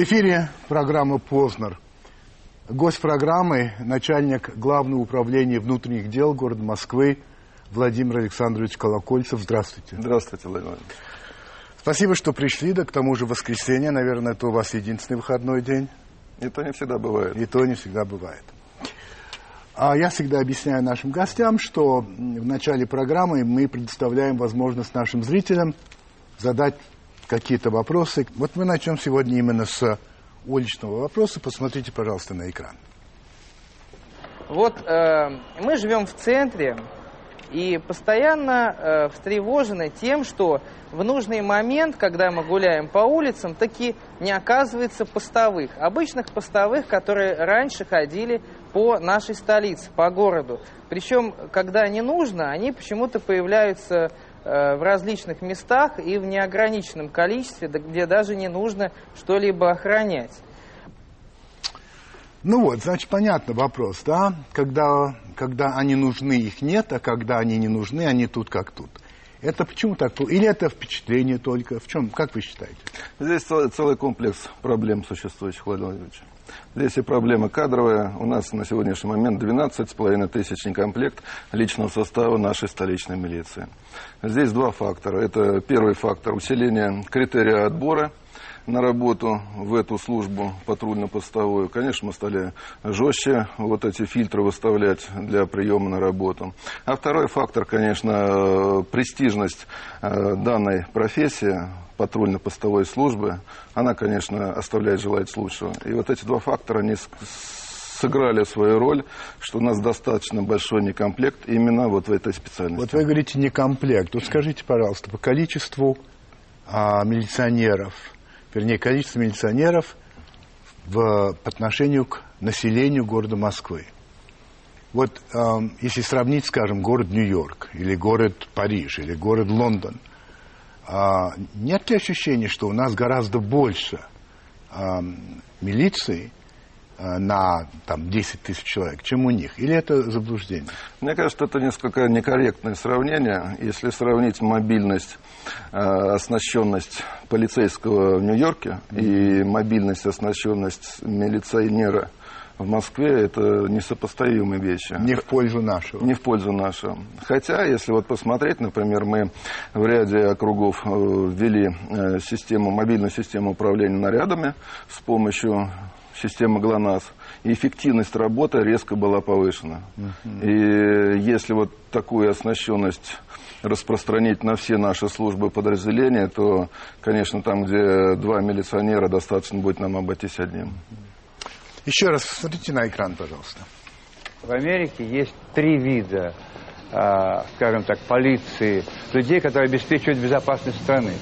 В эфире программа «Познер». Гость программы – начальник Главного управления внутренних дел города Москвы Владимир Александрович Колокольцев. Здравствуйте. Здравствуйте, Владимир. Спасибо, что пришли, да к тому же воскресенье, наверное, это у вас единственный выходной день. И то не всегда бывает. И то не всегда бывает. А я всегда объясняю нашим гостям, что в начале программы мы предоставляем возможность нашим зрителям задать какие-то вопросы. Вот мы начнем сегодня именно с уличного вопроса. Посмотрите, пожалуйста, на экран. Вот э, мы живем в центре и постоянно э, встревожены тем, что в нужный момент, когда мы гуляем по улицам, таки не оказывается постовых. Обычных постовых, которые раньше ходили по нашей столице, по городу. Причем, когда не нужно, они почему-то появляются в различных местах и в неограниченном количестве, где даже не нужно что-либо охранять. Ну вот, значит, понятно вопрос, да? Когда, когда они нужны, их нет, а когда они не нужны, они тут как тут. Это почему так? Или это впечатление только? В чем? Как вы считаете? Здесь целый комплекс проблем существующих, Владимир Владимирович. Здесь и проблема кадровая. У нас на сегодняшний момент 12,5 тысяч некомплект личного состава нашей столичной милиции. Здесь два фактора. Это первый фактор – усиление критерия отбора – на работу в эту службу патрульно-постовую. Конечно, мы стали жестче вот эти фильтры выставлять для приема на работу. А второй фактор, конечно, престижность э, данной профессии патрульно-постовой службы, она, конечно, оставляет желать лучшего. И вот эти два фактора, они сыграли свою роль, что у нас достаточно большой некомплект именно вот в этой специальности. Вот вы говорите некомплект. Вот скажите, пожалуйста, по количеству а, милиционеров, вернее, количество милиционеров в, по отношению к населению города Москвы. Вот э, если сравнить, скажем, город Нью-Йорк, или город Париж, или город Лондон, э, нет ли ощущения, что у нас гораздо больше э, милиции, на там, 10 тысяч человек, чем у них? Или это заблуждение? Мне кажется, это несколько некорректное сравнение. Если сравнить мобильность, э, оснащенность полицейского в Нью-Йорке и мобильность, оснащенность милиционера в Москве это несопоставимые вещи. Не в пользу нашего. Не в пользу нашего. Хотя, если вот посмотреть, например, мы в ряде округов э, ввели систему, мобильную систему управления нарядами с помощью системы ГЛОНАСС, и эффективность работы резко была повышена. Uh-huh. И если вот такую оснащенность распространить на все наши службы подразделения, то, конечно, там, где два милиционера, достаточно будет нам обойтись одним. Еще раз смотрите на экран, пожалуйста. В Америке есть три вида, а, скажем так, полиции, людей, которые обеспечивают безопасность страны.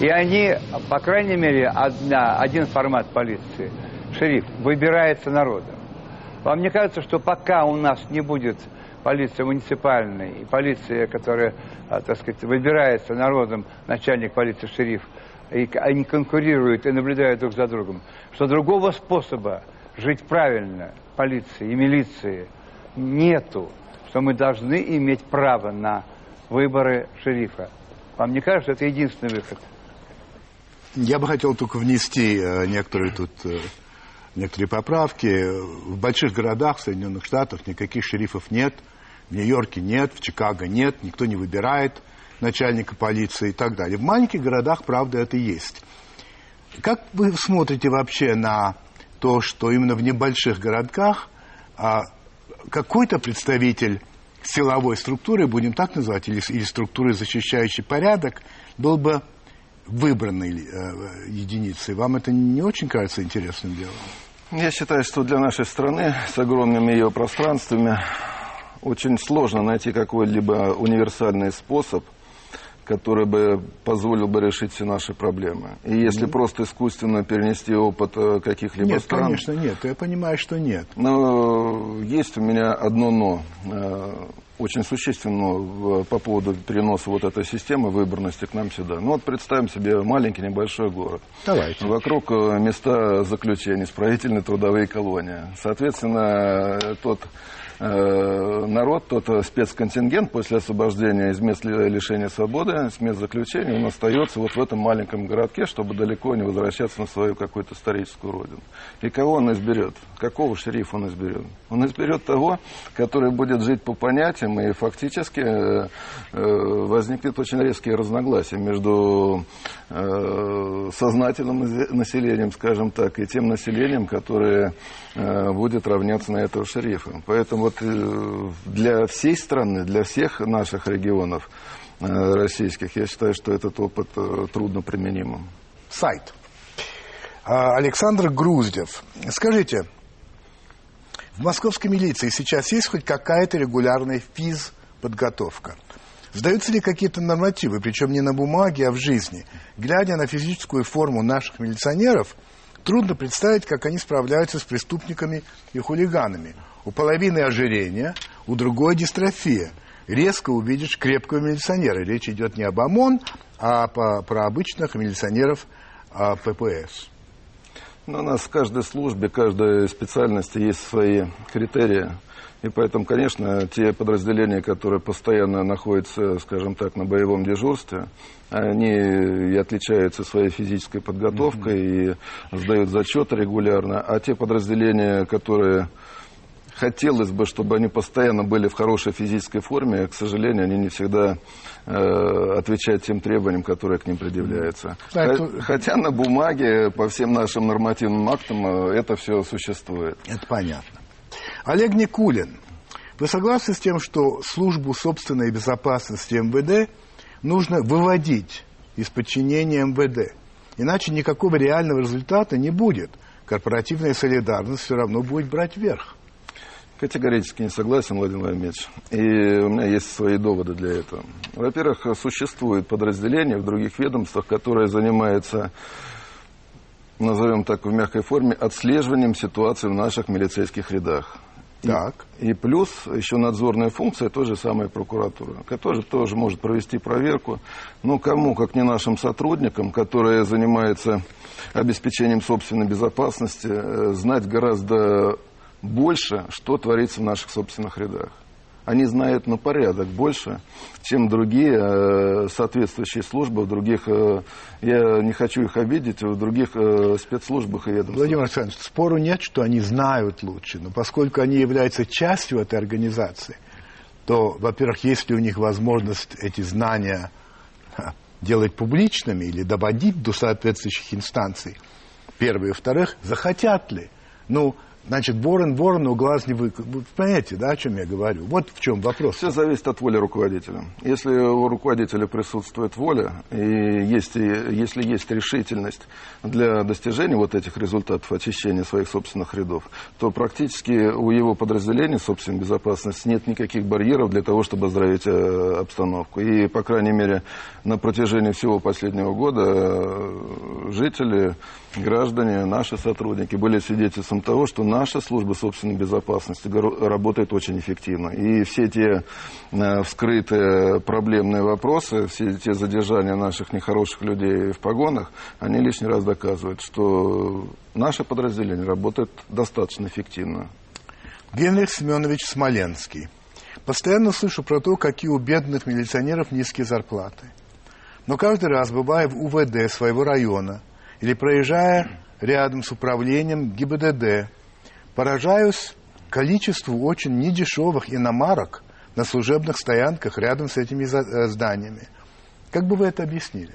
И они, по крайней мере, одна, один формат полиции – шериф выбирается народом. Вам не кажется, что пока у нас не будет полиция муниципальная и полиция, которая, а, так сказать, выбирается народом, начальник полиции, шериф, и они конкурируют и наблюдают друг за другом, что другого способа жить правильно полиции и милиции нету, что мы должны иметь право на выборы шерифа. Вам не кажется, это единственный выход? Я бы хотел только внести э, некоторые тут э, некоторые поправки. В больших городах Соединенных Штатов никаких шерифов нет. В Нью-Йорке нет, в Чикаго нет, никто не выбирает начальника полиции и так далее. В маленьких городах, правда, это есть. Как вы смотрите вообще на то, что именно в небольших городках а, какой-то представитель силовой структуры, будем так называть, или, или структуры, защищающей порядок, был бы выбранной э, единицей. Вам это не очень кажется интересным делом? Я считаю, что для нашей страны с огромными ее пространствами очень сложно найти какой-либо универсальный способ, который бы позволил бы решить все наши проблемы. И если mm-hmm. просто искусственно перенести опыт э, каких-либо нет, стран... Нет, конечно, нет. Я понимаю, что нет. Но есть у меня одно «но». Э, очень существенно по поводу переноса вот этой системы выборности к нам сюда. Ну вот представим себе маленький небольшой город. Давайте. Вокруг э, места заключения, исправительные трудовые колонии. Соответственно, тот э, народ, тот э, спецконтингент после освобождения из мест лишения свободы, с мест заключения, он остается вот в этом маленьком городке, чтобы далеко не возвращаться на свою какую-то историческую родину. И кого он изберет? Какого шерифа он изберет? Он изберет того, который будет жить по понятиям, и фактически э, возникнет очень резкие разногласия между сознательным населением, скажем так, и тем населением, которое будет равняться на этого шерифа. Поэтому вот э, для всей страны, для всех наших регионов э, российских, я считаю, что этот опыт э, трудно применимым. Сайт. А, Александр Груздев. Скажите, в московской милиции сейчас есть хоть какая-то регулярная физподготовка? Сдаются ли какие-то нормативы, причем не на бумаге, а в жизни? Глядя на физическую форму наших милиционеров, трудно представить, как они справляются с преступниками и хулиганами. У половины ожирение, у другой дистрофия. Резко увидишь крепкого милиционера. Речь идет не об ОМОН, а по, про обычных милиционеров а, ППС. Ну, у нас в каждой службе, каждой специальности есть свои критерии. И поэтому, конечно, те подразделения, которые постоянно находятся, скажем так, на боевом дежурстве, они и отличаются своей физической подготовкой mm-hmm. и сдают зачеты регулярно. А те подразделения, которые хотелось бы, чтобы они постоянно были в хорошей физической форме. К сожалению, они не всегда э, отвечают тем требованиям, которые к ним предъявляются. Да, это... Хотя на бумаге, по всем нашим нормативным актам, э, это все существует. Это понятно. Олег Никулин, вы согласны с тем, что службу собственной безопасности МВД нужно выводить из подчинения МВД? Иначе никакого реального результата не будет. Корпоративная солидарность все равно будет брать верх. Категорически не согласен, Владимир Владимирович. И у меня есть свои доводы для этого. Во-первых, существует подразделение в других ведомствах, которое занимается, назовем так в мягкой форме, отслеживанием ситуации в наших милицейских рядах. Так. И, и плюс еще надзорная функция, той же самой прокуратуры, которая тоже может провести проверку. Но кому, как не нашим сотрудникам, которые занимаются обеспечением собственной безопасности, э, знать гораздо больше, что творится в наших собственных рядах. Они знают на порядок больше, чем другие э, соответствующие службы в других, э, я не хочу их обидеть, в других э, спецслужбах и ведомствах. Владимир Александрович, спору нет, что они знают лучше, но поскольку они являются частью этой организации, то, во-первых, есть ли у них возможность эти знания делать публичными или доводить до соответствующих инстанций, первое. Во-вторых, захотят ли? Ну, Значит, ворон ворону глаз не вы... Понимаете, да, о чем я говорю? Вот в чем вопрос. Все зависит от воли руководителя. Если у руководителя присутствует воля, и есть, если есть решительность для достижения вот этих результатов очищения своих собственных рядов, то практически у его подразделения собственной безопасности нет никаких барьеров для того, чтобы оздоровить э, обстановку. И, по крайней мере, на протяжении всего последнего года э, жители, граждане, наши сотрудники были свидетельством того, что наша служба собственной безопасности работает очень эффективно. И все те э, вскрытые проблемные вопросы, все те задержания наших нехороших людей в погонах, они лишний раз доказывают, что наше подразделение работает достаточно эффективно. Генрих Семенович Смоленский. Постоянно слышу про то, какие у бедных милиционеров низкие зарплаты. Но каждый раз, бывая в УВД своего района или проезжая рядом с управлением ГИБДД, Поражаюсь количеству очень недешевых иномарок на служебных стоянках рядом с этими э, зданиями. Как бы вы это объяснили?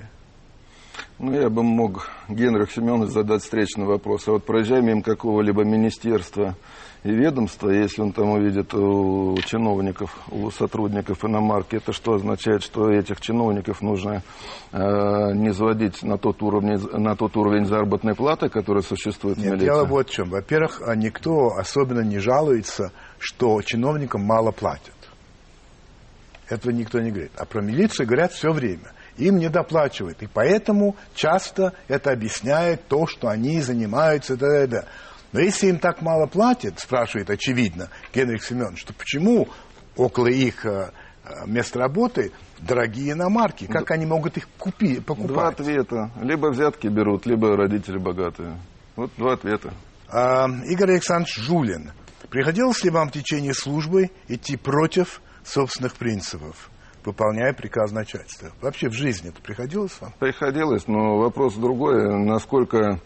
Ну, я бы мог Генрих Семенович задать встречный вопрос. А вот проезжая мимо какого-либо министерства ведомства, если он там увидит у чиновников, у сотрудников иномарки, это что означает, что этих чиновников нужно э, не заводить на тот, уровень, на тот уровень заработной платы, который существует Нет, в милиции? дело вот в чем. Во-первых, а никто особенно не жалуется, что чиновникам мало платят. Этого никто не говорит. А про милицию говорят все время. Им не доплачивают. И поэтому часто это объясняет то, что они занимаются. Да, да, да. Но если им так мало платят, спрашивает очевидно Генрих Семенович, то почему около их э, э, мест работы дорогие иномарки? Как они могут их купить, покупать? Два ответа. Либо взятки берут, либо родители богатые. Вот два ответа. А, Игорь Александрович Жулин. Приходилось ли вам в течение службы идти против собственных принципов, выполняя приказ начальства? Вообще в жизни это приходилось вам? Приходилось, но вопрос другой, насколько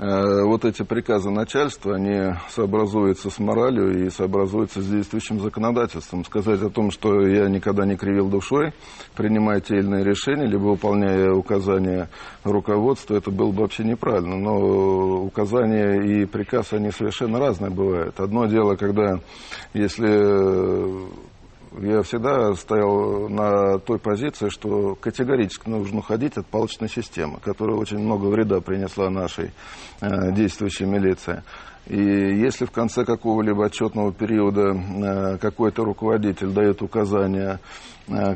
вот эти приказы начальства, они сообразуются с моралью и сообразуются с действующим законодательством. Сказать о том, что я никогда не кривил душой, принимая те или иные решения, либо выполняя указания руководства, это было бы вообще неправильно. Но указания и приказ, они совершенно разные бывают. Одно дело, когда, если я всегда стоял на той позиции, что категорически нужно уходить от палочной системы, которая очень много вреда принесла нашей э, действующей милиции. И если в конце какого-либо отчетного периода э, какой-то руководитель дает указания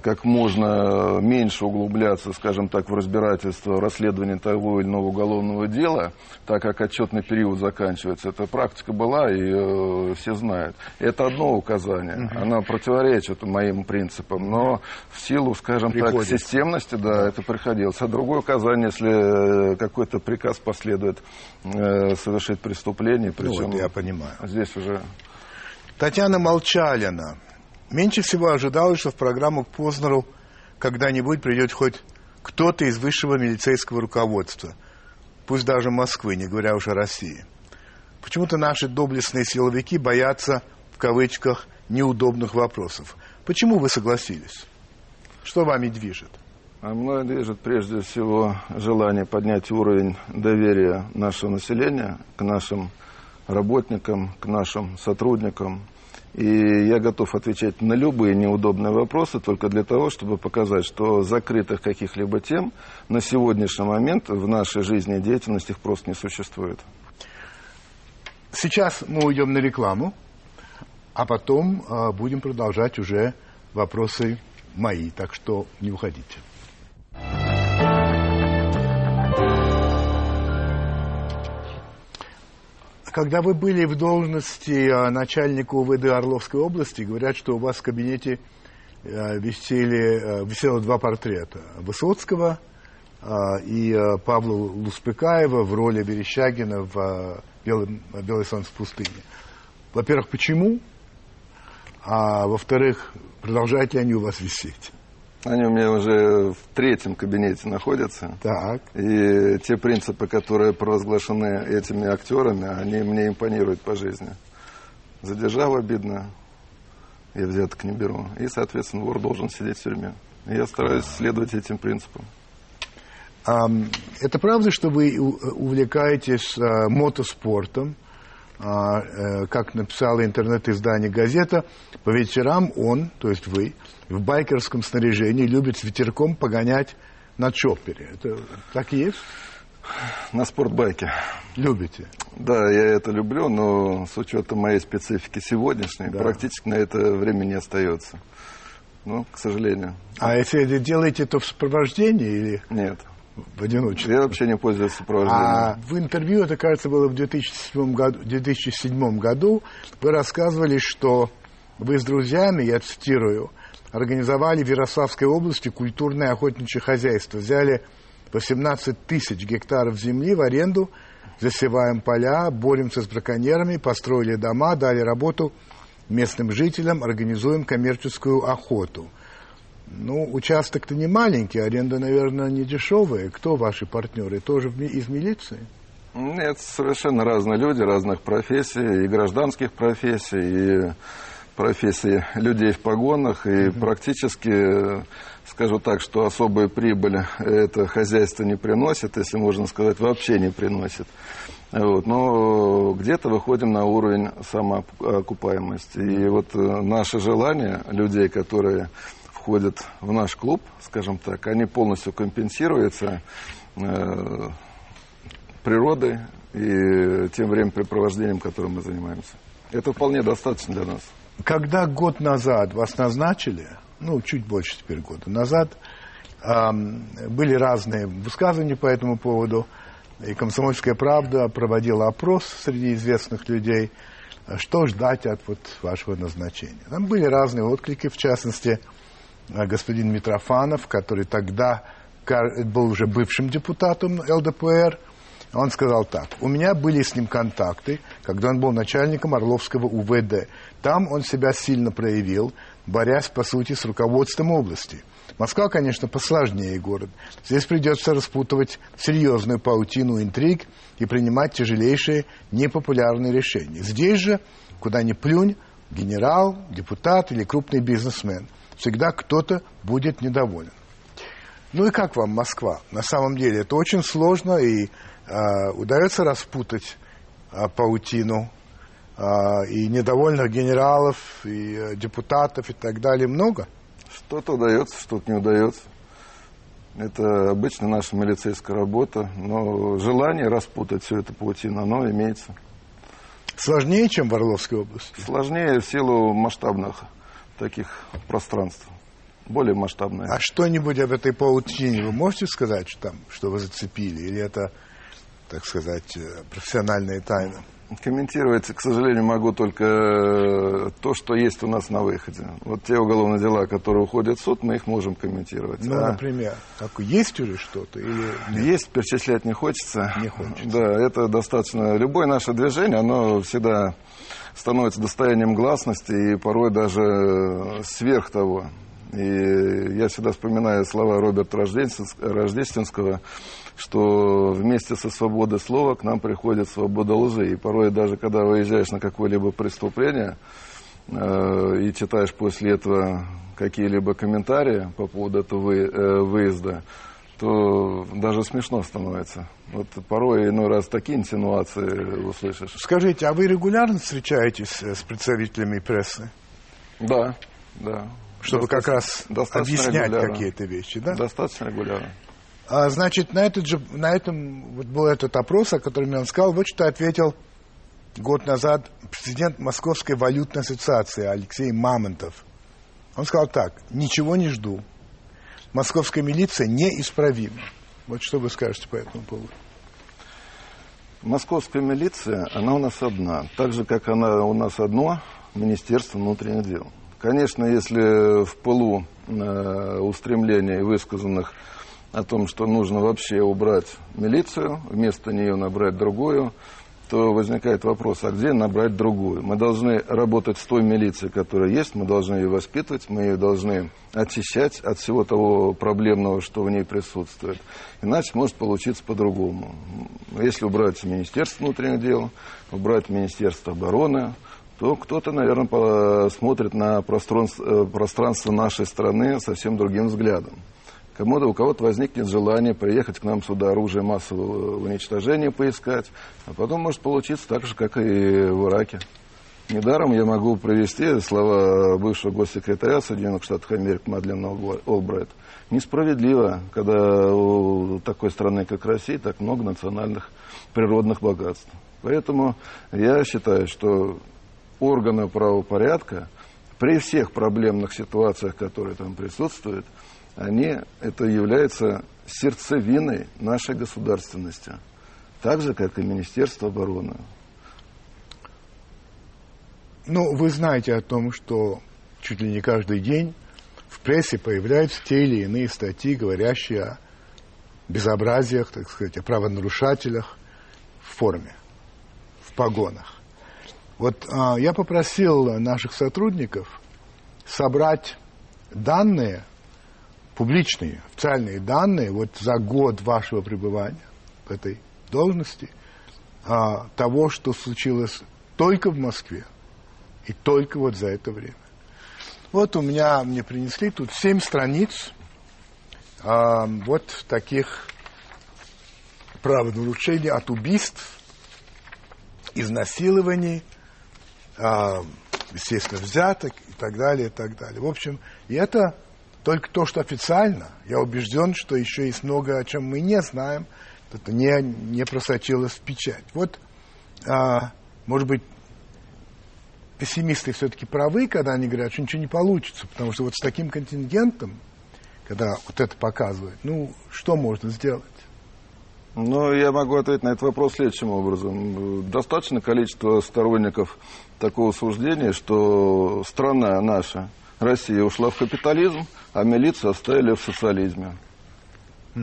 как можно меньше углубляться, скажем так, в разбирательство, расследование того или иного уголовного дела, так как отчетный период заканчивается. Эта практика была, и э, все знают. Это одно указание. Угу. Оно противоречит моим принципам, но в силу, скажем так, системности, да, это приходилось. А другое указание, если э, какой-то приказ последует э, совершить преступление, причем... Ну, вот я понимаю. Здесь уже... Татьяна Молчалина Меньше всего ожидалось, что в программу к Познеру когда-нибудь придет хоть кто-то из высшего милицейского руководства, пусть даже Москвы, не говоря уже о России. Почему-то наши доблестные силовики боятся, в кавычках, неудобных вопросов. Почему вы согласились? Что вами движет? А мной движет прежде всего желание поднять уровень доверия нашего населения к нашим работникам, к нашим сотрудникам, и я готов отвечать на любые неудобные вопросы только для того, чтобы показать, что закрытых каких-либо тем на сегодняшний момент в нашей жизни и деятельности их просто не существует. Сейчас мы уйдем на рекламу, а потом э, будем продолжать уже вопросы мои, так что не уходите. Когда вы были в должности а, начальника УВД Орловской области, говорят, что у вас в кабинете а, висели, а, висело два портрета. Высоцкого и Павла Луспекаева в роли Верещагина в «Белый, «Белый солнце в пустыне». Во-первых, почему? А во-вторых, продолжают ли они у вас висеть? Они у меня уже в третьем кабинете находятся. Так. И те принципы, которые провозглашены этими актерами, они мне импонируют по жизни. Задержал обидно, я взяток не беру. И, соответственно, вор должен сидеть в тюрьме. И я стараюсь следовать этим принципам. Это правда, что вы увлекаетесь а, мотоспортом? А, э, как написала интернет-издание «Газета», по вечерам он, то есть вы, в байкерском снаряжении любит с ветерком погонять на чоппере. Это так и есть? На спортбайке. Любите? Да, я это люблю, но с учетом моей специфики сегодняшней, да. практически на это время не остается. Ну, к сожалению. А если делаете это в сопровождении или? Нет в одиночестве. Я вообще не пользуюсь сопровождением. А в интервью, это, кажется, было в 2007 году, 2007 году, вы рассказывали, что вы с друзьями, я цитирую, организовали в Ярославской области культурное охотничье хозяйство. Взяли 18 тысяч гектаров земли в аренду, засеваем поля, боремся с браконьерами, построили дома, дали работу местным жителям, организуем коммерческую охоту – ну, участок-то не маленький, аренда, наверное, не дешевая. Кто ваши партнеры? Тоже из милиции? Нет, совершенно разные люди, разных профессий, и гражданских профессий, и профессий людей в погонах, и угу. практически, скажу так, что особая прибыль это хозяйство не приносит, если можно сказать, вообще не приносит. Вот, но где-то выходим на уровень самоокупаемости. И вот наше желание людей, которые входят в наш клуб, скажем так, они полностью компенсируются э, природой и тем времяпрепровождением, которым мы занимаемся. Это вполне достаточно для нас. Когда год назад вас назначили, ну, чуть больше теперь года назад, э, были разные высказывания по этому поводу, и «Комсомольская правда» проводила опрос среди известных людей, что ждать от вот вашего назначения. Там были разные отклики, в частности, господин Митрофанов, который тогда был уже бывшим депутатом ЛДПР, Он сказал так. У меня были с ним контакты, когда он был начальником Орловского УВД. Там он себя сильно проявил, борясь, по сути, с руководством области. Москва, конечно, посложнее город. Здесь придется распутывать серьезную паутину интриг и принимать тяжелейшие непопулярные решения. Здесь же, куда ни плюнь, генерал, депутат или крупный бизнесмен, всегда кто-то будет недоволен. Ну и как вам Москва? На самом деле это очень сложно и э, удается распутать э, паутину э, и недовольных генералов, и э, депутатов и так далее много. Что-то удается, что-то не удается. Это обычно наша милицейская работа, но желание распутать всю эту паутину, оно имеется. Сложнее, чем в Орловской области? Сложнее в силу масштабных таких пространств. Более масштабные. А что-нибудь об этой паутине вы можете сказать, что, там, что вы зацепили? Или это, так сказать, э, профессиональная тайна? Комментировать, к сожалению, могу только э, то, что есть у нас на выходе. Вот те уголовные дела, которые уходят в суд, мы их можем комментировать. Ну, а например, как, есть уже что-то? Или нет? Есть, перечислять не хочется. Не хочется. Да, это достаточно... Любое наше движение, оно всегда становится достоянием гласности и порой даже сверх того. И я всегда вспоминаю слова Роберта Рождественского, что вместе со свободой слова к нам приходит свобода лжи. И порой даже, когда выезжаешь на какое-либо преступление э, и читаешь после этого какие-либо комментарии по поводу этого вы, э, выезда, то даже смешно становится. Вот порой иной раз такие инсинуации услышишь. Скажите, а вы регулярно встречаетесь с представителями прессы? Да, да чтобы как раз объяснять какие-то вещи, да? Достаточно регулярно. А, значит, на, этот же, на этом вот был этот опрос, о котором я вам сказал, вот что ответил год назад президент Московской валютной ассоциации Алексей Мамонтов. Он сказал так, ничего не жду. Московская милиция неисправима. Вот что вы скажете по этому поводу? Московская милиция, она у нас одна. Так же, как она у нас одно Министерство внутренних дел. Конечно, если в пылу э, устремлений, высказанных о том, что нужно вообще убрать милицию, вместо нее набрать другую, то возникает вопрос, а где набрать другую? Мы должны работать с той милицией, которая есть, мы должны ее воспитывать, мы ее должны очищать от всего того проблемного, что в ней присутствует. Иначе может получиться по-другому. Если убрать Министерство внутренних дел, убрать Министерство обороны, то кто-то, наверное, смотрит на пространство, э, пространство нашей страны совсем другим взглядом. Кому-то, у кого-то возникнет желание приехать к нам сюда оружие массового уничтожения поискать, а потом может получиться так же, как и в Ираке. Недаром я могу привести слова бывшего госсекретаря Соединенных Штатов Америки Мадлена Олбрайт. Несправедливо, когда у такой страны, как Россия, так много национальных природных богатств. Поэтому я считаю, что органы правопорядка при всех проблемных ситуациях, которые там присутствуют, они, это является сердцевиной нашей государственности. Так же, как и Министерство обороны. Ну, вы знаете о том, что чуть ли не каждый день в прессе появляются те или иные статьи, говорящие о безобразиях, так сказать, о правонарушателях в форме, в погонах. Вот а, я попросил наших сотрудников собрать данные, публичные, официальные данные, вот за год вашего пребывания в этой должности, а, того, что случилось только в Москве и только вот за это время. Вот у меня, мне принесли тут семь страниц а, вот таких правонарушений от убийств, изнасилований, а, естественно, взяток и так далее, и так далее. В общем, и это только то, что официально. Я убежден, что еще есть много, о чем мы не знаем. Это не, не просочилось в печать. Вот, а, может быть, пессимисты все-таки правы, когда они говорят, что ничего не получится, потому что вот с таким контингентом, когда вот это показывает, ну, что можно сделать? Ну, я могу ответить на этот вопрос следующим образом. Достаточно количество сторонников такого суждения, что страна наша, Россия, ушла в капитализм, а милицию оставили в социализме.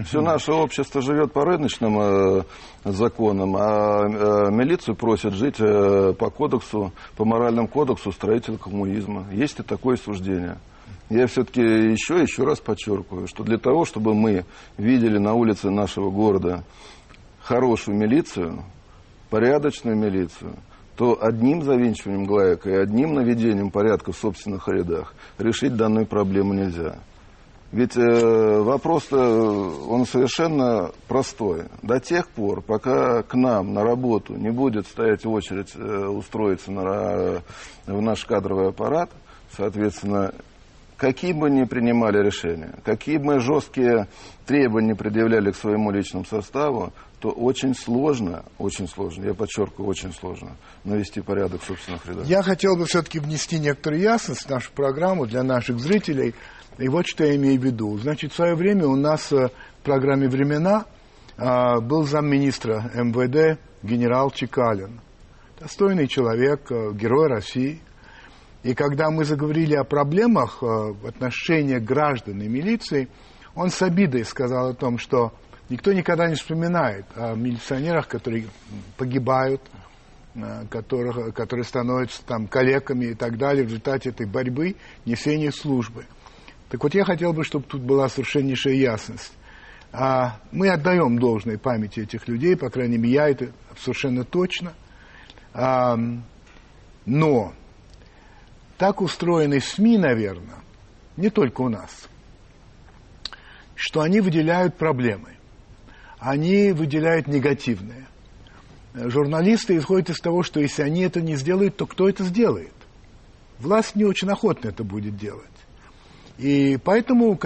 Все наше общество живет по рыночным э, законам, а э, милицию просят жить э, по кодексу, по моральному кодексу строителя коммунизма. Есть и такое суждение. Я все-таки еще еще раз подчеркиваю, что для того, чтобы мы видели на улице нашего города хорошую милицию, порядочную милицию, то одним завинчиванием гаек и одним наведением порядка в собственных рядах решить данную проблему нельзя. Ведь э, вопрос он совершенно простой. До тех пор, пока к нам на работу не будет стоять очередь э, устроиться на, в наш кадровый аппарат, соответственно, какие бы ни принимали решения, какие бы жесткие требования предъявляли к своему личному составу, то очень сложно, очень сложно, я подчеркиваю, очень сложно навести порядок в собственных рядах. Я хотел бы все-таки внести некоторую ясность в нашу программу для наших зрителей. И вот что я имею в виду. Значит, в свое время у нас э, в программе «Времена» а, был замминистра МВД генерал Чекалин. Достойный человек, э, герой России. И когда мы заговорили о проблемах э, в отношении граждан и милиции, он с обидой сказал о том, что Никто никогда не вспоминает о милиционерах, которые погибают, э, которых, которые становятся там коллегами и так далее в результате этой борьбы, несения службы. Так вот, я хотел бы, чтобы тут была совершеннейшая ясность. А мы отдаем должной памяти этих людей, по крайней мере, я это совершенно точно. А, но так устроены СМИ, наверное, не только у нас, что они выделяют проблемы они выделяют негативное. Журналисты исходят из того, что если они это не сделают, то кто это сделает? Власть не очень охотно это будет делать. И поэтому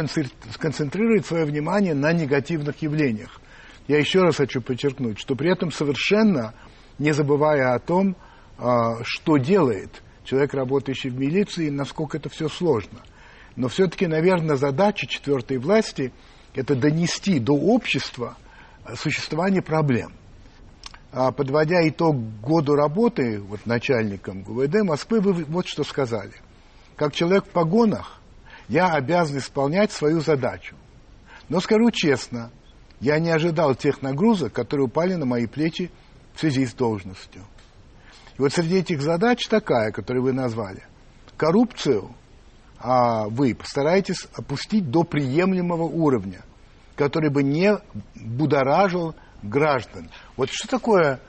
сконцентрирует свое внимание на негативных явлениях. Я еще раз хочу подчеркнуть, что при этом совершенно не забывая о том, а, что делает человек, работающий в милиции, насколько это все сложно. Но все-таки, наверное, задача четвертой власти – это донести до общества – существование проблем. А подводя итог году работы вот, начальником ГУВД Москвы, вы вот что сказали. Как человек в погонах, я обязан исполнять свою задачу. Но скажу честно, я не ожидал тех нагрузок, которые упали на мои плечи в связи с должностью. И вот среди этих задач такая, которую вы назвали. Коррупцию а вы постараетесь опустить до приемлемого уровня – который бы не будоражил граждан. Вот что такое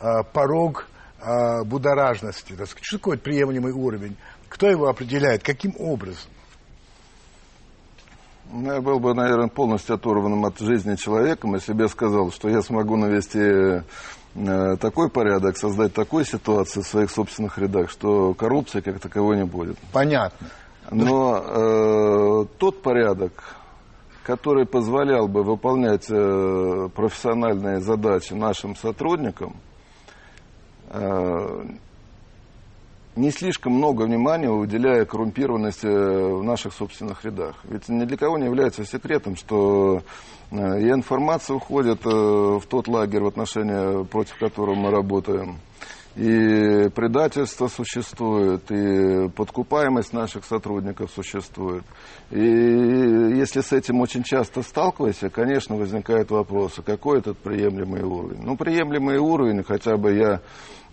э, порог э, будоражности? Так сказать, что такое приемлемый уровень? Кто его определяет? Каким образом? Ну, я был бы, наверное, полностью оторванным от жизни человеком, если бы я сказал, что я смогу навести э, такой порядок, создать такую ситуацию в своих собственных рядах, что коррупции как таковой не будет. Понятно. Но э, тот порядок, который позволял бы выполнять э, профессиональные задачи нашим сотрудникам, э, не слишком много внимания уделяя коррумпированности в наших собственных рядах. Ведь ни для кого не является секретом, что э, и информация уходит в тот лагерь, в отношении против которого мы работаем, и предательство существует, и подкупаемость наших сотрудников существует. И если с этим очень часто сталкиваешься, конечно, возникает вопрос, какой этот приемлемый уровень? Ну, приемлемый уровень, хотя бы я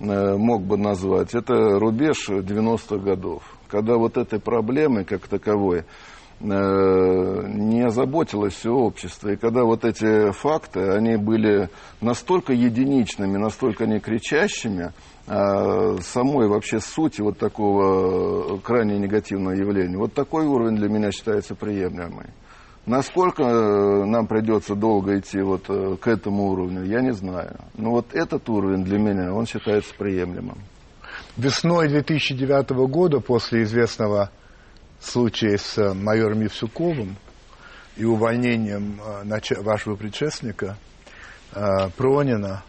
э, мог бы назвать, это рубеж 90-х годов, когда вот этой проблемы как таковой э, не озаботилось все общество. И когда вот эти факты, они были настолько единичными, настолько не кричащими, самой вообще сути вот такого крайне негативного явления. Вот такой уровень для меня считается приемлемый. Насколько э, нам придется долго идти вот э, к этому уровню, я не знаю. Но вот этот уровень для меня, он считается приемлемым. Весной 2009 года, после известного случая с э, майором Евсюковым и увольнением вашего предшественника Пронина,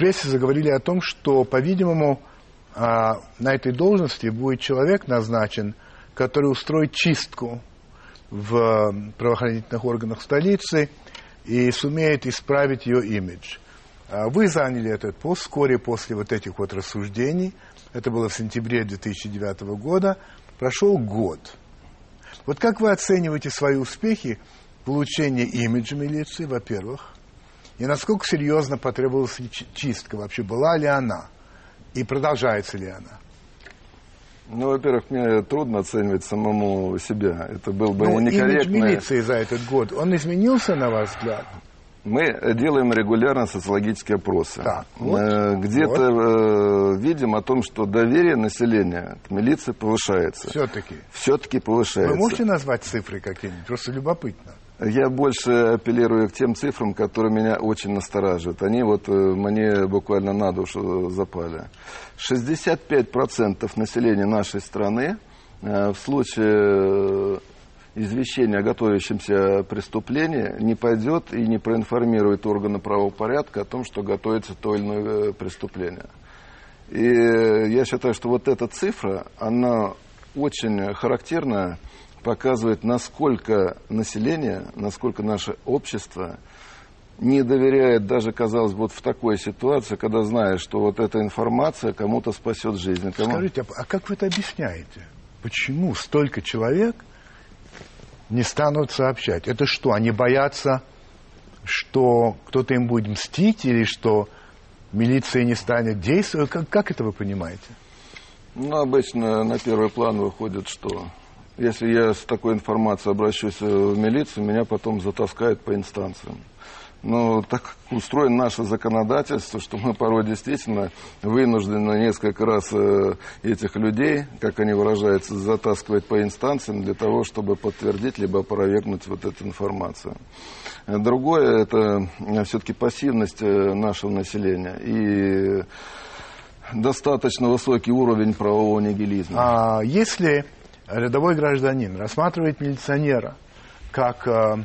прессе заговорили о том, что, по-видимому, а, на этой должности будет человек назначен, который устроит чистку в правоохранительных органах столицы и сумеет исправить ее имидж. А, вы заняли этот пост вскоре после вот этих вот рассуждений. Это было в сентябре 2009 года. Прошел год. Вот как вы оцениваете свои успехи получение имиджа милиции, во-первых, и насколько серьезно потребовалась чистка вообще, была ли она, и продолжается ли она? Ну, во-первых, мне трудно оценивать самому себя. Это был бы ну, некорректно. имидж милиции за этот год, он изменился, на ваш взгляд? Мы делаем регулярно социологические опросы. Так, вот, э, Где-то вот. Э, видим о том, что доверие населения к милиции повышается. Все-таки? Все-таки повышается. Вы можете назвать цифры какие-нибудь? Просто любопытно. Я больше апеллирую к тем цифрам, которые меня очень настораживают. Они вот э, мне буквально на душу запали. 65% населения нашей страны в случае извещение о готовящемся преступлении не пойдет и не проинформирует органы правопорядка о том, что готовится то или иное э, преступление. И я считаю, что вот эта цифра, она очень характерно показывает, насколько население, насколько наше общество не доверяет даже, казалось бы, вот в такой ситуации, когда знаешь, что вот эта информация кому-то спасет жизнь. Кому... Скажите, а как вы это объясняете? Почему столько человек не станут сообщать. Это что, они боятся, что кто-то им будет мстить или что милиция не станет действовать? Как, как это вы понимаете? Ну, обычно на первый план выходит, что если я с такой информацией обращусь в милицию, меня потом затаскают по инстанциям. Но так устроено наше законодательство, что мы порой действительно вынуждены несколько раз э, этих людей, как они выражаются, затаскивать по инстанциям для того, чтобы подтвердить либо опровергнуть вот эту информацию. Другое – это все-таки пассивность э, нашего населения и достаточно высокий уровень правового нигилизма. А если рядовой гражданин рассматривает милиционера как э,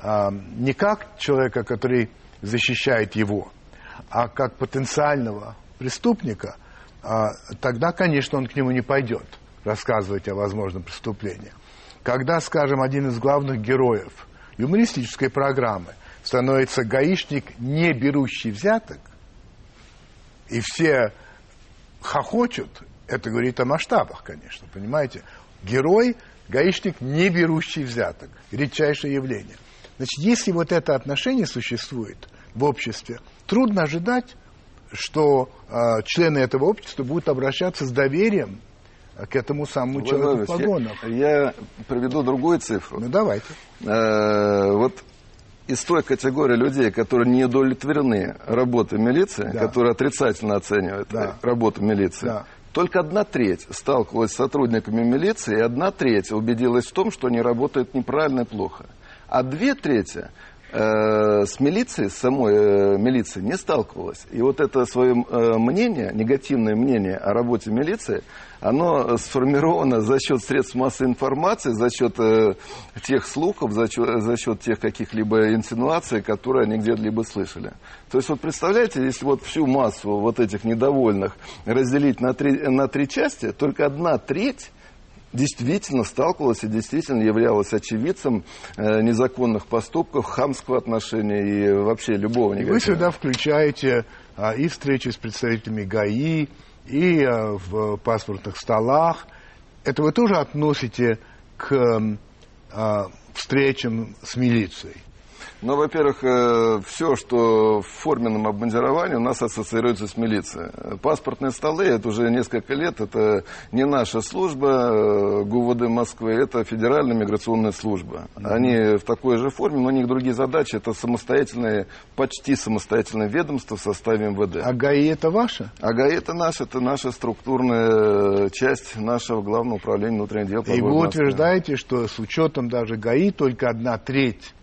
а, не как человека, который защищает его, а как потенциального преступника, а, тогда, конечно, он к нему не пойдет рассказывать о возможном преступлении. Когда, скажем, один из главных героев юмористической программы становится гаишник, не берущий взяток, и все хохочут, это говорит о масштабах, конечно, понимаете? Герой, гаишник, не берущий взяток. Редчайшее явление. Значит, если вот это отношение существует в обществе, трудно ожидать, что э, члены этого общества будут обращаться с доверием к этому самому человеку в погонах. Я, я приведу другую цифру. Ну, давайте. Э, вот из той категории людей, которые не удовлетворены работой милиции, да. которые отрицательно оценивают да. работу милиции, да. Только одна треть сталкивалась с сотрудниками милиции, и одна треть убедилась в том, что они работают неправильно и плохо. А две трети с милицией, с самой э, милицией не сталкивалась. И вот это свое э, мнение, негативное мнение о работе милиции, оно сформировано за счет средств массовой информации, за счет э, тех слухов, за счет, за счет тех каких-либо инсинуаций, которые они где-либо слышали. То есть вот представляете, если вот всю массу вот этих недовольных разделить на три, на три части, только одна треть действительно сталкивалась и действительно являлась очевидцем э, незаконных поступков, хамского отношения и вообще любого негатива. Вы сюда включаете а, и встречи с представителями ГАИ, и а, в паспортных столах. Это вы тоже относите к а, встречам с милицией? Ну, во-первых, э, все, что в форменном обмундировании у нас ассоциируется с милицией. Паспортные столы, это уже несколько лет, это не наша служба э, ГУВД Москвы, это Федеральная миграционная служба. Они в такой же форме, но у них другие задачи. Это самостоятельное, почти самостоятельное ведомство в составе МВД. А ГАИ это ваше? А ГАИ это наше, это наша структурная часть нашего главного управления внутренних дел. И вы утверждаете, что с учетом даже ГАИ только одна треть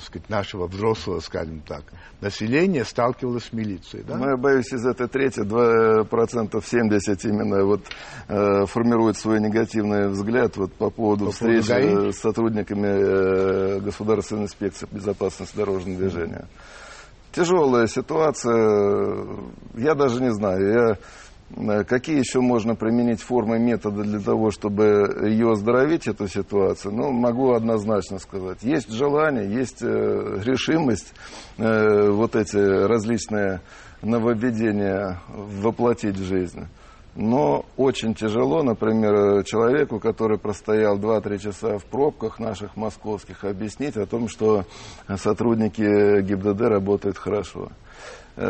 сказать, нашего взрослого, скажем так, населения сталкивалось с милицией. Да? Ну, я боюсь, из этой трети 2% 70 именно вот, э, формирует свой негативный взгляд вот, по поводу по встречи поводу с сотрудниками э, Государственной инспекции безопасности дорожного движения. Тяжелая ситуация, я даже не знаю, я Э, какие еще можно применить формы метода для того, чтобы ее оздоровить, эту ситуацию? Ну, могу однозначно сказать. Есть желание, есть э, решимость э, вот эти различные нововведения воплотить в жизнь. Но очень тяжело, например, человеку, который простоял 2-3 часа в пробках наших московских, объяснить о том, что сотрудники ГИБДД работают хорошо. Э,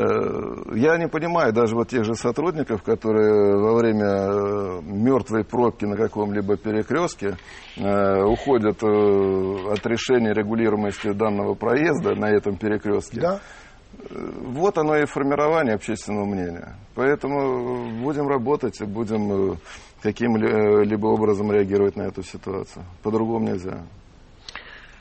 я не понимаю даже вот тех же сотрудников, которые во время э, мертвой пробки на каком-либо перекрестке э, уходят от решения регулируемости данного проезда на этом перекрестке. Да. Вот оно и формирование общественного мнения. Поэтому будем работать, будем каким-либо образом реагировать на эту ситуацию. По-другому нельзя.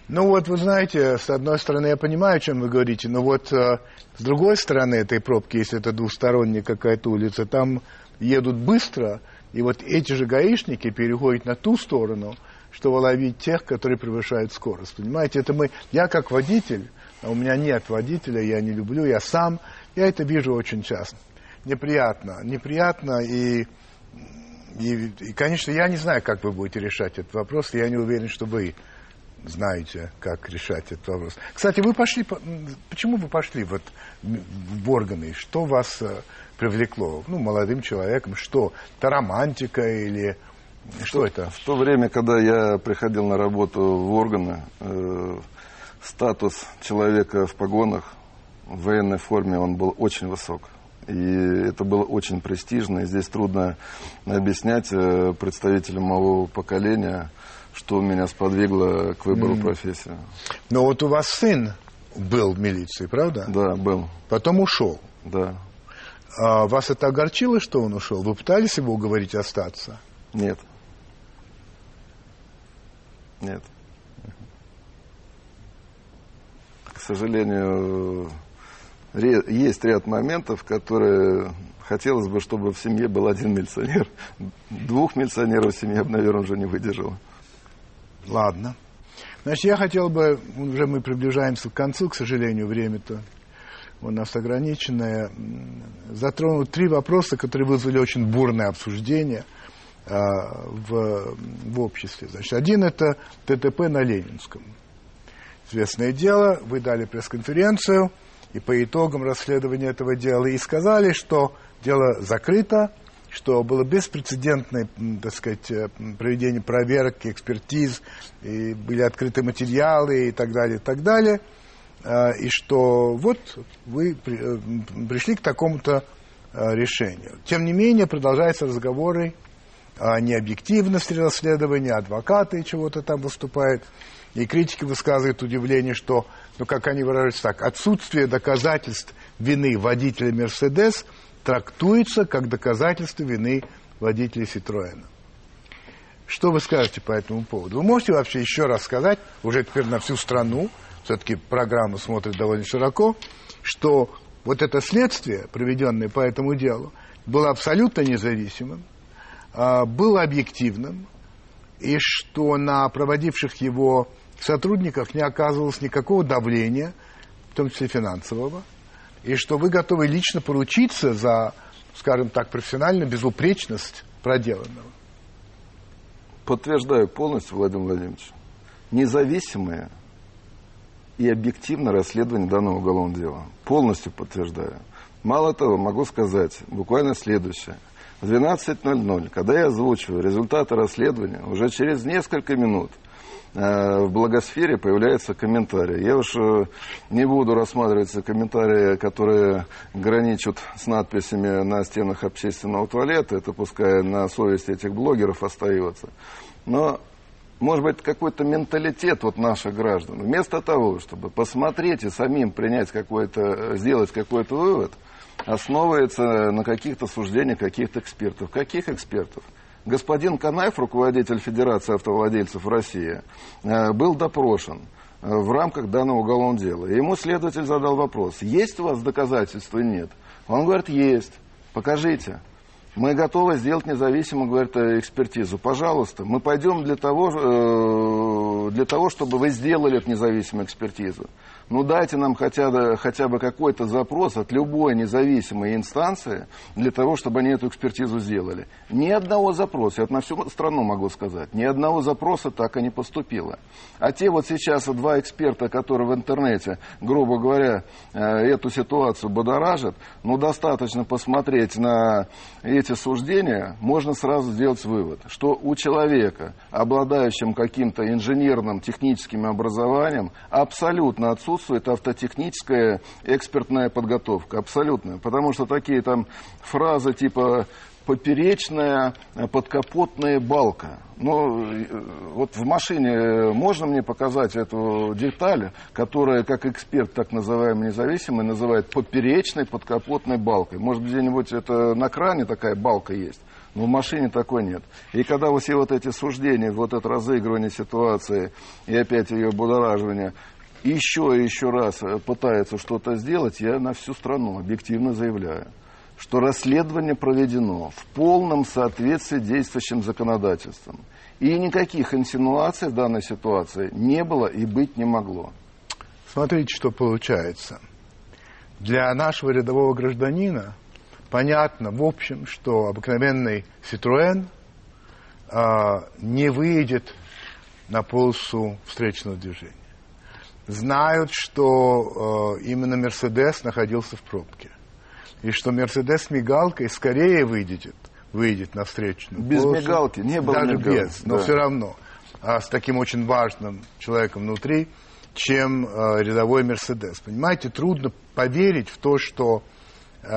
Ну вот, вы знаете, с одной стороны, я понимаю, о чем вы говорите, но вот э, с другой стороны этой пробки, если это двусторонняя какая-то улица, там едут быстро, и вот эти же гаишники переходят на ту сторону, чтобы ловить тех, которые превышают скорость. Понимаете, это мы, я как водитель, а у меня нет водителя, я не люблю, я сам, я это вижу очень часто. Неприятно, неприятно, и, и, и конечно, я не знаю, как вы будете решать этот вопрос, я не уверен, что вы знаете, как решать этот вопрос. Кстати, вы пошли, почему вы пошли вот в органы? Что вас э, привлекло? Ну, молодым человеком, что? Это романтика или что это? В то время, когда я приходил на работу в органы, э, статус человека в погонах, в военной форме, он был очень высок. И это было очень престижно. И здесь трудно объяснять э, представителям моего поколения, что меня сподвигло к выбору mm. профессии. Но вот у вас сын был в милиции, правда? Да, был. Потом ушел. Да. А вас это огорчило, что он ушел? Вы пытались его уговорить остаться? Нет. Нет. К сожалению, есть ряд моментов, которые хотелось бы, чтобы в семье был один милиционер. Двух милиционеров в семье я бы, наверное, уже не выдержал. Ладно. Значит, я хотел бы, уже мы приближаемся к концу, к сожалению, время-то у нас ограниченное, затронуть три вопроса, которые вызвали очень бурное обсуждение а, в, в обществе. Значит, один это ТТП на Ленинском. Известное дело, вы дали пресс-конференцию, и по итогам расследования этого дела и сказали, что дело закрыто, что было беспрецедентное, так сказать, э, проведение проверок, экспертиз, и были открыты материалы и так далее, и так далее, э, и что вот вы э, пришли к такому-то решению. Тем не менее, продолжаются разговоры о необъективности расследования, адвокаты чего-то там выступают, и критики высказывают удивление, что, ну, как они выражаются так, отсутствие доказательств вины водителя «Мерседес» – трактуется как доказательство вины водителя Ситроена. Что вы скажете по этому поводу? Вы можете вообще еще раз сказать, уже теперь на всю страну, все-таки программа смотрит довольно широко, что вот это следствие, проведенное по этому делу, было абсолютно независимым, а, было объективным, и что на проводивших его сотрудниках не оказывалось никакого давления, в том числе финансового, и что вы готовы лично поручиться за, скажем так, профессиональную безупречность проделанного. Подтверждаю полностью, Владимир Владимирович. Независимое и объективное расследование данного уголовного дела. Полностью подтверждаю. Мало того, могу сказать буквально следующее. В 12.00, когда я озвучиваю результаты расследования, уже через несколько минут – в благосфере появляются комментарии. Я уж э, не буду рассматривать комментарии, которые граничат с надписями на стенах общественного туалета. Это пускай на совести этих блогеров остается. Но может быть, какой-то менталитет вот наших граждан. Вместо того, чтобы посмотреть и самим принять какой-то, сделать какой-то вывод, основывается на каких-то суждениях каких-то экспертов. Каких экспертов? Господин Канаев, руководитель Федерации автовладельцев России, э, был допрошен э, в рамках данного уголовного дела. ему следователь задал вопрос, есть у вас доказательства? Нет. Он говорит, есть. Покажите. Мы готовы сделать независимую, говорит, экспертизу. Пожалуйста, мы пойдем для того, э, для того, чтобы вы сделали эту независимую экспертизу. Ну дайте нам хотя бы, хотя бы какой-то запрос от любой независимой инстанции для того, чтобы они эту экспертизу сделали. Ни одного запроса, я на всю страну могу сказать, ни одного запроса так и не поступило. А те вот сейчас два эксперта, которые в интернете, грубо говоря, э, эту ситуацию будоражат, ну достаточно посмотреть на эти суждения, можно сразу сделать вывод, что у человека, обладающим каким-то инженерным, техническим образованием, абсолютно отсутствует отсутствует автотехническая экспертная подготовка, абсолютно. Потому что такие там фразы типа поперечная подкапотная балка. Но э, вот в машине можно мне показать эту деталь, которая, как эксперт, так называемый независимый, называет поперечной подкапотной балкой. Может, где-нибудь это на кране такая балка есть? Но в машине такой нет. И когда все вот эти суждения, вот это разыгрывание ситуации и опять ее будораживание еще и еще раз э, пытается что-то сделать, я на всю страну объективно заявляю, что расследование проведено в полном соответствии действующим законодательством. И никаких инсинуаций в данной ситуации не было и быть не могло. Смотрите, что получается. Для нашего рядового гражданина понятно, в общем, что обыкновенный Citroën а, не выйдет на полосу встречного движения знают, что э, именно Мерседес находился в пробке. И что Мерседес мигалкой скорее выйдет, выйдет навстречу. Без полосу, мигалки, не было Даже мигалки, без, но да. все равно. А с таким очень важным человеком внутри, чем э, рядовой Мерседес. Понимаете, трудно поверить в то, что, э,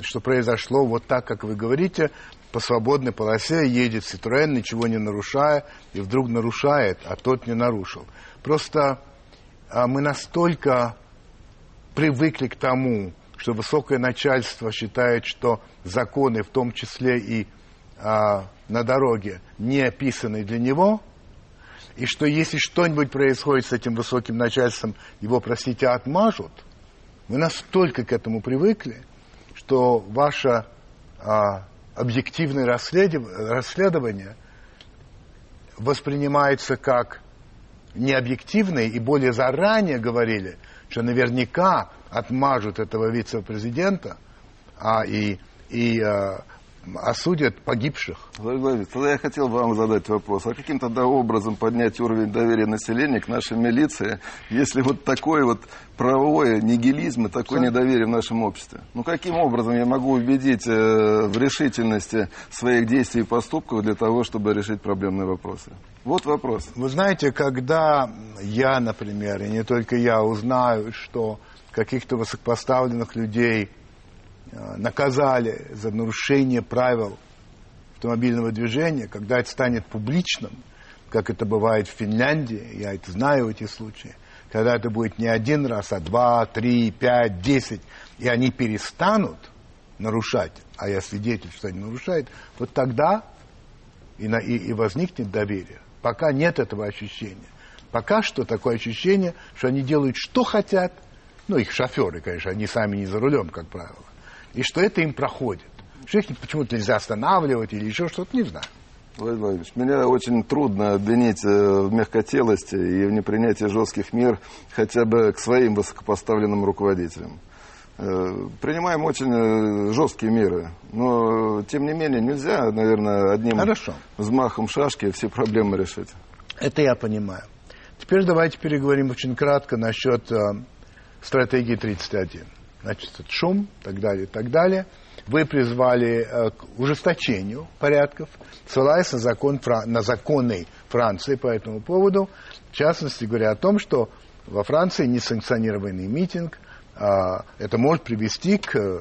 что произошло вот так, как вы говорите, по свободной полосе едет Citroën, ничего не нарушая, и вдруг нарушает, а тот не нарушил. Просто мы настолько привыкли к тому, что высокое начальство считает, что законы, в том числе и а, на дороге, не описаны для него, и что если что-нибудь происходит с этим высоким начальством, его, простите, отмажут, мы настолько к этому привыкли, что ваше а, объективное расследование воспринимается как необъективные и более заранее говорили, что наверняка отмажут этого вице-президента а, и, и а, осудят погибших. Владимир тогда я хотел вам задать вопрос. А каким тогда образом поднять уровень доверия населения к нашей милиции, если вот такой вот правовой нигилизм и такое да. недоверие в нашем обществе? Ну, каким образом я могу убедить э, в решительности своих действий и поступков для того, чтобы решить проблемные вопросы? Вот вопрос. Вы знаете, когда я, например, и не только я, узнаю, что каких-то высокопоставленных людей – наказали за нарушение правил автомобильного движения, когда это станет публичным, как это бывает в Финляндии, я это знаю, эти случаи, когда это будет не один раз, а два, три, пять, десять, и они перестанут нарушать, а я свидетель, что они нарушают, вот тогда и, на, и, и возникнет доверие. Пока нет этого ощущения. Пока что такое ощущение, что они делают, что хотят, ну, их шоферы, конечно, они сами не за рулем, как правило и что это им проходит. Что их почему-то нельзя останавливать или еще что-то, не знаю. Владимир Владимирович, меня очень трудно обвинить э, в мягкотелости и в непринятии жестких мер хотя бы к своим высокопоставленным руководителям. Э, принимаем очень э, жесткие меры, но тем не менее нельзя, наверное, одним Хорошо. взмахом шашки все проблемы решить. Это я понимаю. Теперь давайте переговорим очень кратко насчет э, стратегии 31 значит, шум, и так далее, и так далее. Вы призвали э, к ужесточению порядков, ссылаясь на, закон, на законы Франции по этому поводу, в частности, говоря о том, что во Франции несанкционированный митинг, э, это может привести к, э,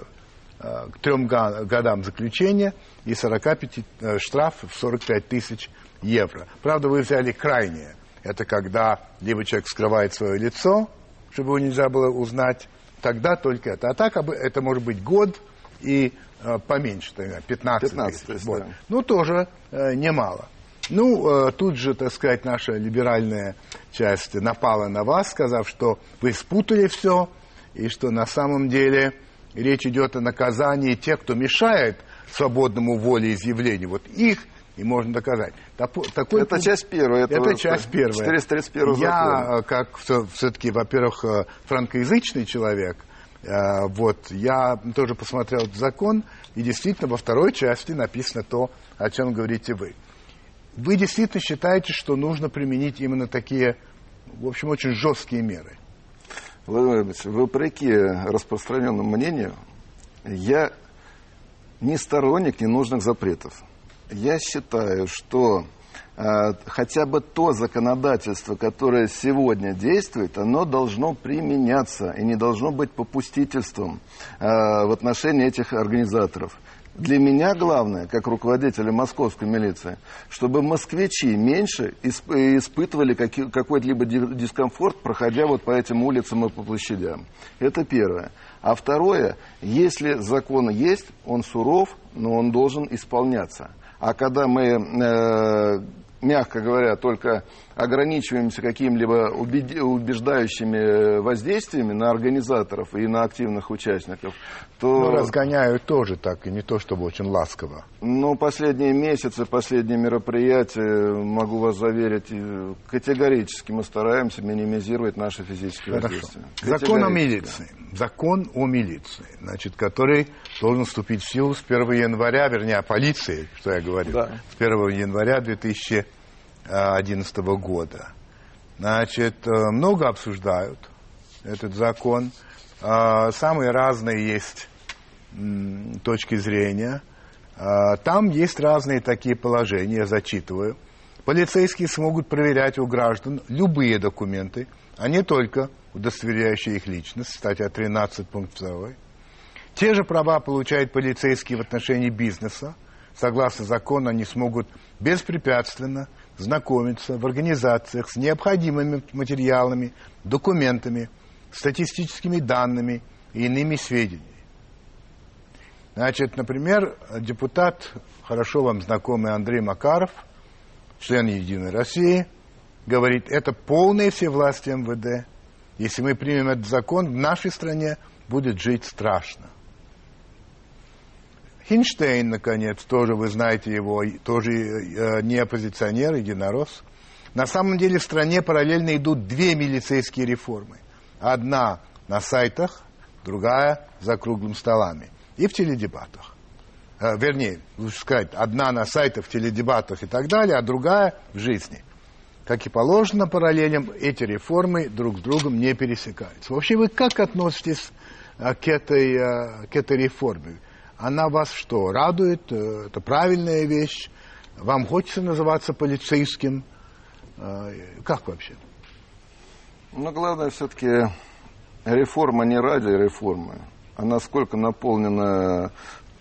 к трем годам заключения и 45 э, штраф в 45 тысяч евро. Правда, вы взяли крайнее. Это когда либо человек скрывает свое лицо, чтобы его нельзя было узнать, тогда только это. А так это может быть год и э, поменьше, 15, 15 тысяч. Вот. Да. Ну, тоже э, немало. Ну, э, тут же, так сказать, наша либеральная часть напала на вас, сказав, что вы спутали все, и что на самом деле речь идет о наказании тех, кто мешает свободному волеизъявлению. Вот их и можно доказать. Такой это пункт, часть первая. Это, это часть первая. 431 Я, закона. Э, как все-таки, во-первых, э, франкоязычный человек, э, вот, я тоже посмотрел этот закон, и действительно во второй части написано то, о чем говорите вы. Вы действительно считаете, что нужно применить именно такие, в общем, очень жесткие меры? Владимир Ильич, вопреки распространенному мнению, я не сторонник ненужных запретов я считаю, что э, хотя бы то законодательство, которое сегодня действует, оно должно применяться и не должно быть попустительством э, в отношении этих организаторов. Для меня главное, как руководителя московской милиции, чтобы москвичи меньше исп испытывали какой-либо дискомфорт, проходя вот по этим улицам и по площадям. Это первое. А второе, если закон есть, он суров, но он должен исполняться. А когда мы, э, мягко говоря, только ограничиваемся какими-либо убеждающими воздействиями на организаторов и на активных участников, то... Ну, разгоняют тоже так, и не то чтобы очень ласково. Ну, последние месяцы, последние мероприятия, могу вас заверить, категорически мы стараемся минимизировать наши физические Хорошо. воздействия. Закон о милиции. Закон о милиции, значит, который должен вступить в силу с 1 января, вернее, о полиции, что я говорю, да. с 1 января 2000 2011 года. Значит, э, много обсуждают этот закон. Э, самые разные есть точки зрения. Э, там есть разные такие положения, я зачитываю. Полицейские смогут проверять у граждан любые документы, а не только удостоверяющие их личность, статья 13, пункт 2. Те же права получают полицейские в отношении бизнеса. Согласно закону, они смогут беспрепятственно знакомиться в организациях с необходимыми материалами, документами, статистическими данными и иными сведениями. Значит, например, депутат, хорошо вам знакомый Андрей Макаров, член Единой России, говорит, это полное всевластие МВД. Если мы примем этот закон, в нашей стране будет жить страшно. Хинштейн, наконец, тоже вы знаете его, тоже э, не оппозиционер, единорос. На самом деле в стране параллельно идут две милицейские реформы. Одна на сайтах, другая за круглым столами и в теледебатах. Э, вернее, лучше сказать, одна на сайтах, в теледебатах и так далее, а другая в жизни. Как и положено параллелям, эти реформы друг с другом не пересекаются. Вообще вы как относитесь э, к этой, э, к этой реформе? Она вас что, радует? Э, это правильная вещь? Вам хочется называться полицейским? Э, как вообще? Ну, главное все-таки реформа не ради реформы, а насколько наполнена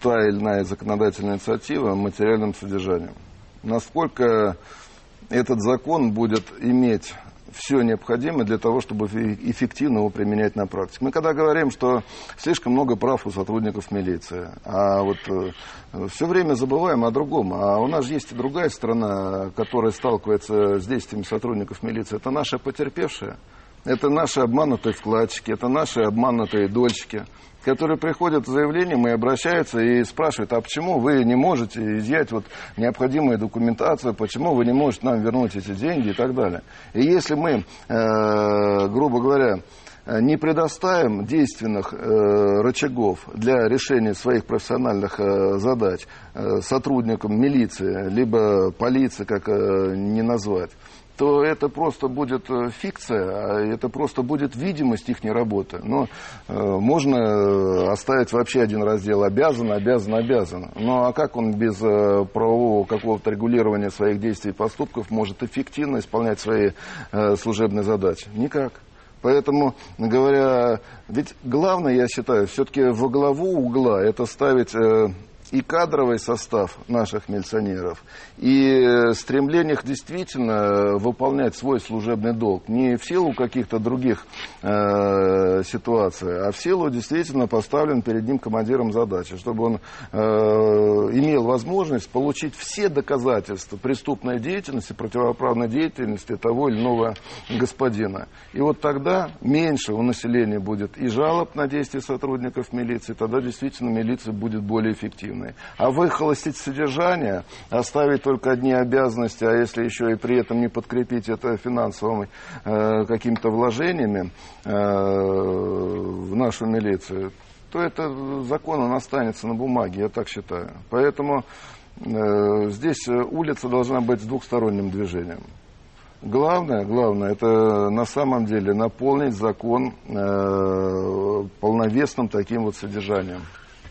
та или иная законодательная инициатива материальным содержанием. Насколько этот закон будет иметь все необходимое для того, чтобы эффективно его применять на практике. Мы когда говорим, что слишком много прав у сотрудников милиции, а вот э, все время забываем о другом. А у нас есть и другая страна, которая сталкивается с действиями сотрудников милиции. Это наши потерпевшие. Это наши обманутые вкладчики, это наши обманутые дольщики которые приходят с заявлением и обращаются и спрашивают, а почему вы не можете изъять вот необходимую документацию, почему вы не можете нам вернуть эти деньги и так далее. И если мы, э, грубо говоря, не предоставим действенных э, рычагов для решения своих профессиональных э, задач э, сотрудникам милиции, либо полиции, как э, не назвать, то это просто будет э, фикция, а это просто будет видимость их работы. Но э, можно э, оставить вообще один раздел обязан, обязан, обязан. Ну а как он без э, правового какого-то регулирования своих действий и поступков может эффективно исполнять свои э, служебные задачи? Никак. Поэтому, говоря, ведь главное, я считаю, все-таки во главу угла это ставить э, и кадровый состав наших милиционеров, и стремление их действительно выполнять свой служебный долг. Не в силу каких-то других э, ситуаций, а в силу действительно поставлен перед ним командиром задачи, чтобы он э, имел возможность получить все доказательства преступной деятельности, противоправной деятельности того или иного господина. И вот тогда меньше у населения будет и жалоб на действия сотрудников милиции, тогда действительно милиция будет более эффективна. Эффективной. А выхолостить содержание, оставить только одни обязанности, а если еще и при этом не подкрепить это финансовыми э, какими-то вложениями э, в нашу милицию, то это закон, он останется на бумаге, я так считаю. Поэтому э, здесь улица должна быть с двухсторонним движением. Главное, главное, это на самом деле наполнить закон э, полновесным таким вот содержанием.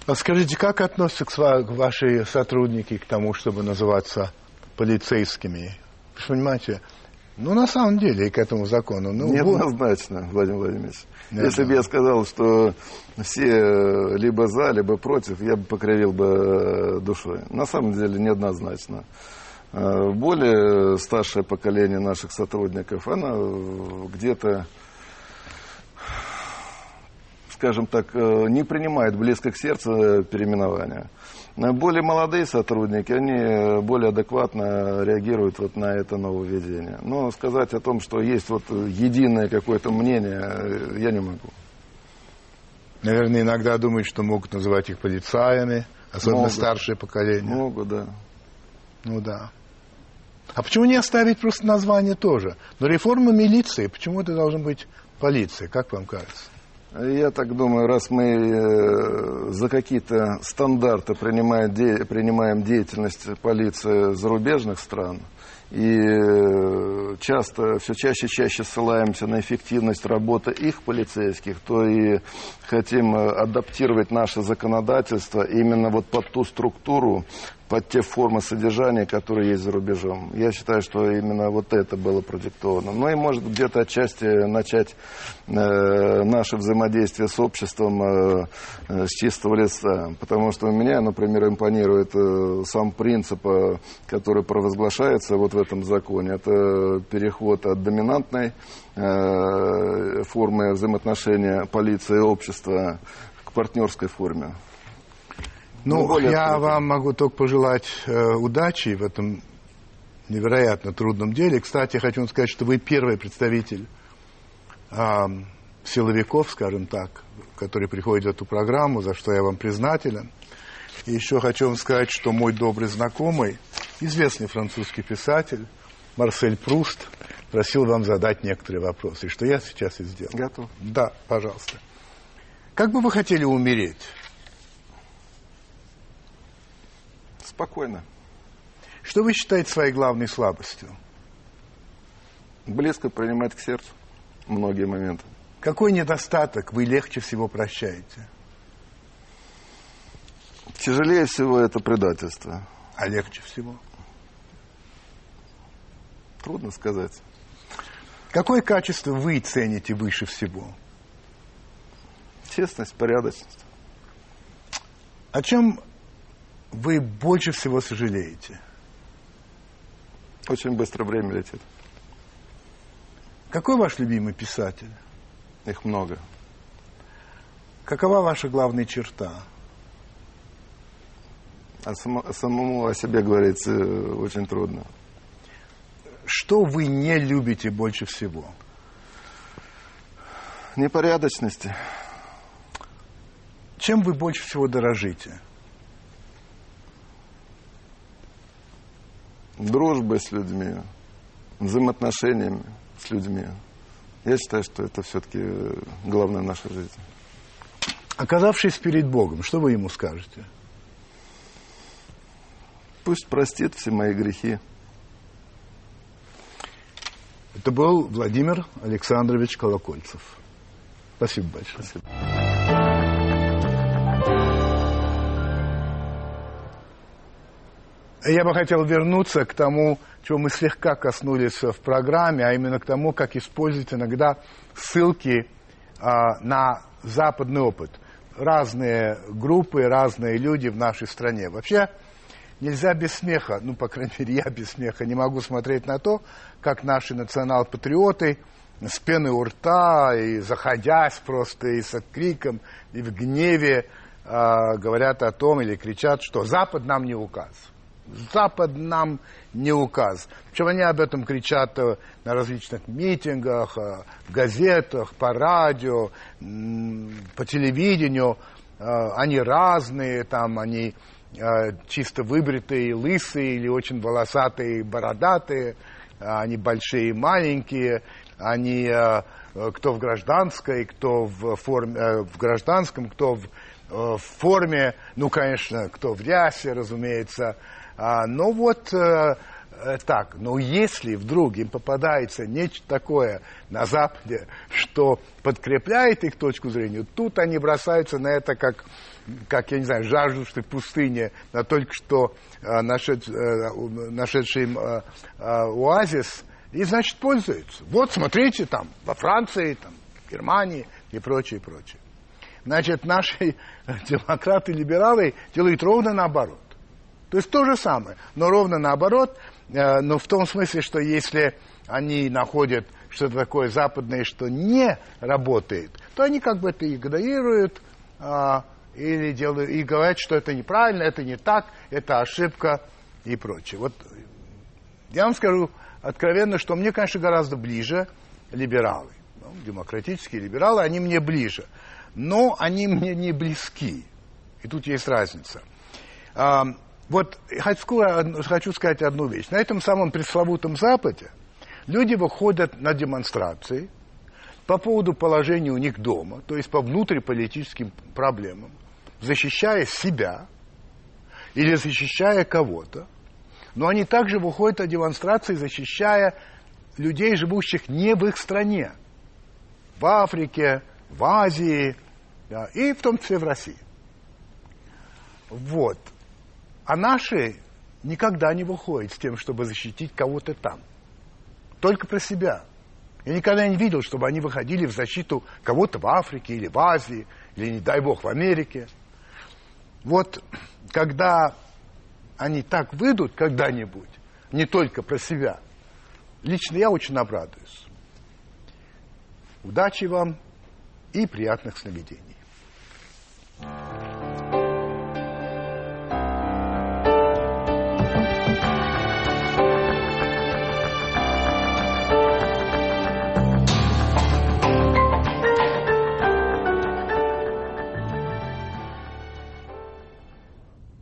А скажите, как относятся к ваши сотрудники к тому, чтобы называться полицейскими? Вы понимаете, ну, на самом деле, и к этому закону. Ну, Неоднозначно, вот. Владимир Владимирович. Нет, Если да. бы я сказал, что все либо за, либо против, я бы покривил бы душой. На самом деле, неоднозначно. Э, более старшее поколение наших сотрудников, оно где-то, скажем так, э, не принимает близко к сердцу переименования. Более молодые сотрудники, они более адекватно реагируют вот на это нововведение. Но сказать о том, что есть вот единое какое-то мнение, я не могу. Наверное, иногда думают, что могут называть их полицаями, особенно могут. старшее поколение. Могут, да. Ну да. А почему не оставить просто название тоже? Но реформа милиции, почему это должен быть полиция, как вам кажется? Я так думаю, раз мы э, за какие-то стандарты принимаем, де, принимаем деятельность полиции зарубежных стран, и э, часто, все чаще и чаще ссылаемся на эффективность работы их полицейских, то и хотим э, адаптировать наше законодательство именно вот под ту структуру, под те формы содержания, которые есть за рубежом. Я считаю, что именно вот это было продиктовано. Ну и может где-то отчасти начать э, наше взаимодействие с обществом э, э, с чистого листа. Потому что у меня, например, импонирует э, сам принцип, э, который провозглашается вот в этом законе. Это переход от доминантной э, формы взаимоотношения полиции и общества к партнерской форме. Ну, я открыто. вам могу только пожелать э, удачи в этом невероятно трудном деле. Кстати, хочу вам сказать, что вы первый представитель э, силовиков, скажем так, который приходит в эту программу, за что я вам признателен. И еще хочу вам сказать, что мой добрый знакомый, известный французский писатель, Марсель Пруст, просил вам задать некоторые вопросы, что я сейчас и сделал. Готов? Да, пожалуйста. Как бы вы хотели умереть? Спокойно. Что вы считаете своей главной слабостью? Близко принимать к сердцу многие моменты. Какой недостаток вы легче всего прощаете? Тяжелее всего это предательство. А легче всего? Трудно сказать. Какое качество вы цените выше всего? Честность, порядочность. О чем вы больше всего сожалеете? Очень быстро время летит. Какой ваш любимый писатель? Их много. Какова ваша главная черта? А само, самому о себе говорить э, очень трудно. Что вы не любите больше всего? Непорядочности. Чем вы больше всего дорожите? Дружбой с людьми, взаимоотношениями с людьми. Я считаю, что это все-таки главная наша жизнь. Оказавшись перед Богом, что вы ему скажете? Пусть простит все мои грехи. Это был Владимир Александрович Колокольцев. Спасибо большое. Спасибо. Я бы хотел вернуться к тому, чего мы слегка коснулись в программе, а именно к тому, как использовать иногда ссылки а, на западный опыт. Разные группы, разные люди в нашей стране. Вообще нельзя без смеха, ну, по крайней мере, я без смеха не могу смотреть на то, как наши национал-патриоты с пеной у рта и заходясь просто и с криком, и в гневе э, говорят о том или кричат, что Запад нам не указ. Запад нам не указ. Причем они об этом кричат э, на различных митингах, э, в газетах, по радио, по телевидению. Э, они разные, там они э, чисто выбритые, лысые или очень волосатые, бородатые, они большие, маленькие, они э, кто в гражданской, кто в, форме, э, в гражданском, кто в, э, в форме, ну, конечно, кто в рясе, разумеется. А, но вот так, но если вдруг им попадается нечто такое на Западе, что подкрепляет их точку зрения, тут они бросаются на это как, как я не знаю, жаждущие в пустыне, на только что э, нашед, э, нашедший э, э, оазис, и, значит, пользуются. Вот, смотрите, там, во Франции, там, в Германии и прочее, прочее. Значит, наши демократы-либералы делают ровно наоборот. То есть то же самое, но ровно наоборот, э, но в том смысле, что если они находят что-то такое западное, что не работает, то они как бы это игнорируют а, или делают, и говорят, что это неправильно, это не так, это ошибка и прочее. Вот я вам скажу, откровенно, что мне, конечно, гораздо ближе либералы. Ну, демократические либералы, они мне ближе. Но они мне не близки. И тут есть разница. Вот хочу сказать одну вещь. На этом самом пресловутом Западе люди выходят на демонстрации по поводу положения у них дома, то есть по внутриполитическим проблемам, защищая себя или защищая кого-то, но они также выходят на демонстрации, защищая людей, живущих не в их стране. В Африке, в Азии да, и в том числе в России. Вот. А наши никогда не выходят с тем, чтобы защитить кого-то там. Только про себя. Я никогда не видел, чтобы они выходили в защиту кого-то в Африке или в Азии, или, не дай бог, в Америке. Вот когда они так выйдут когда-нибудь, не только про себя, лично я очень обрадуюсь. Удачи вам и приятных сновидений.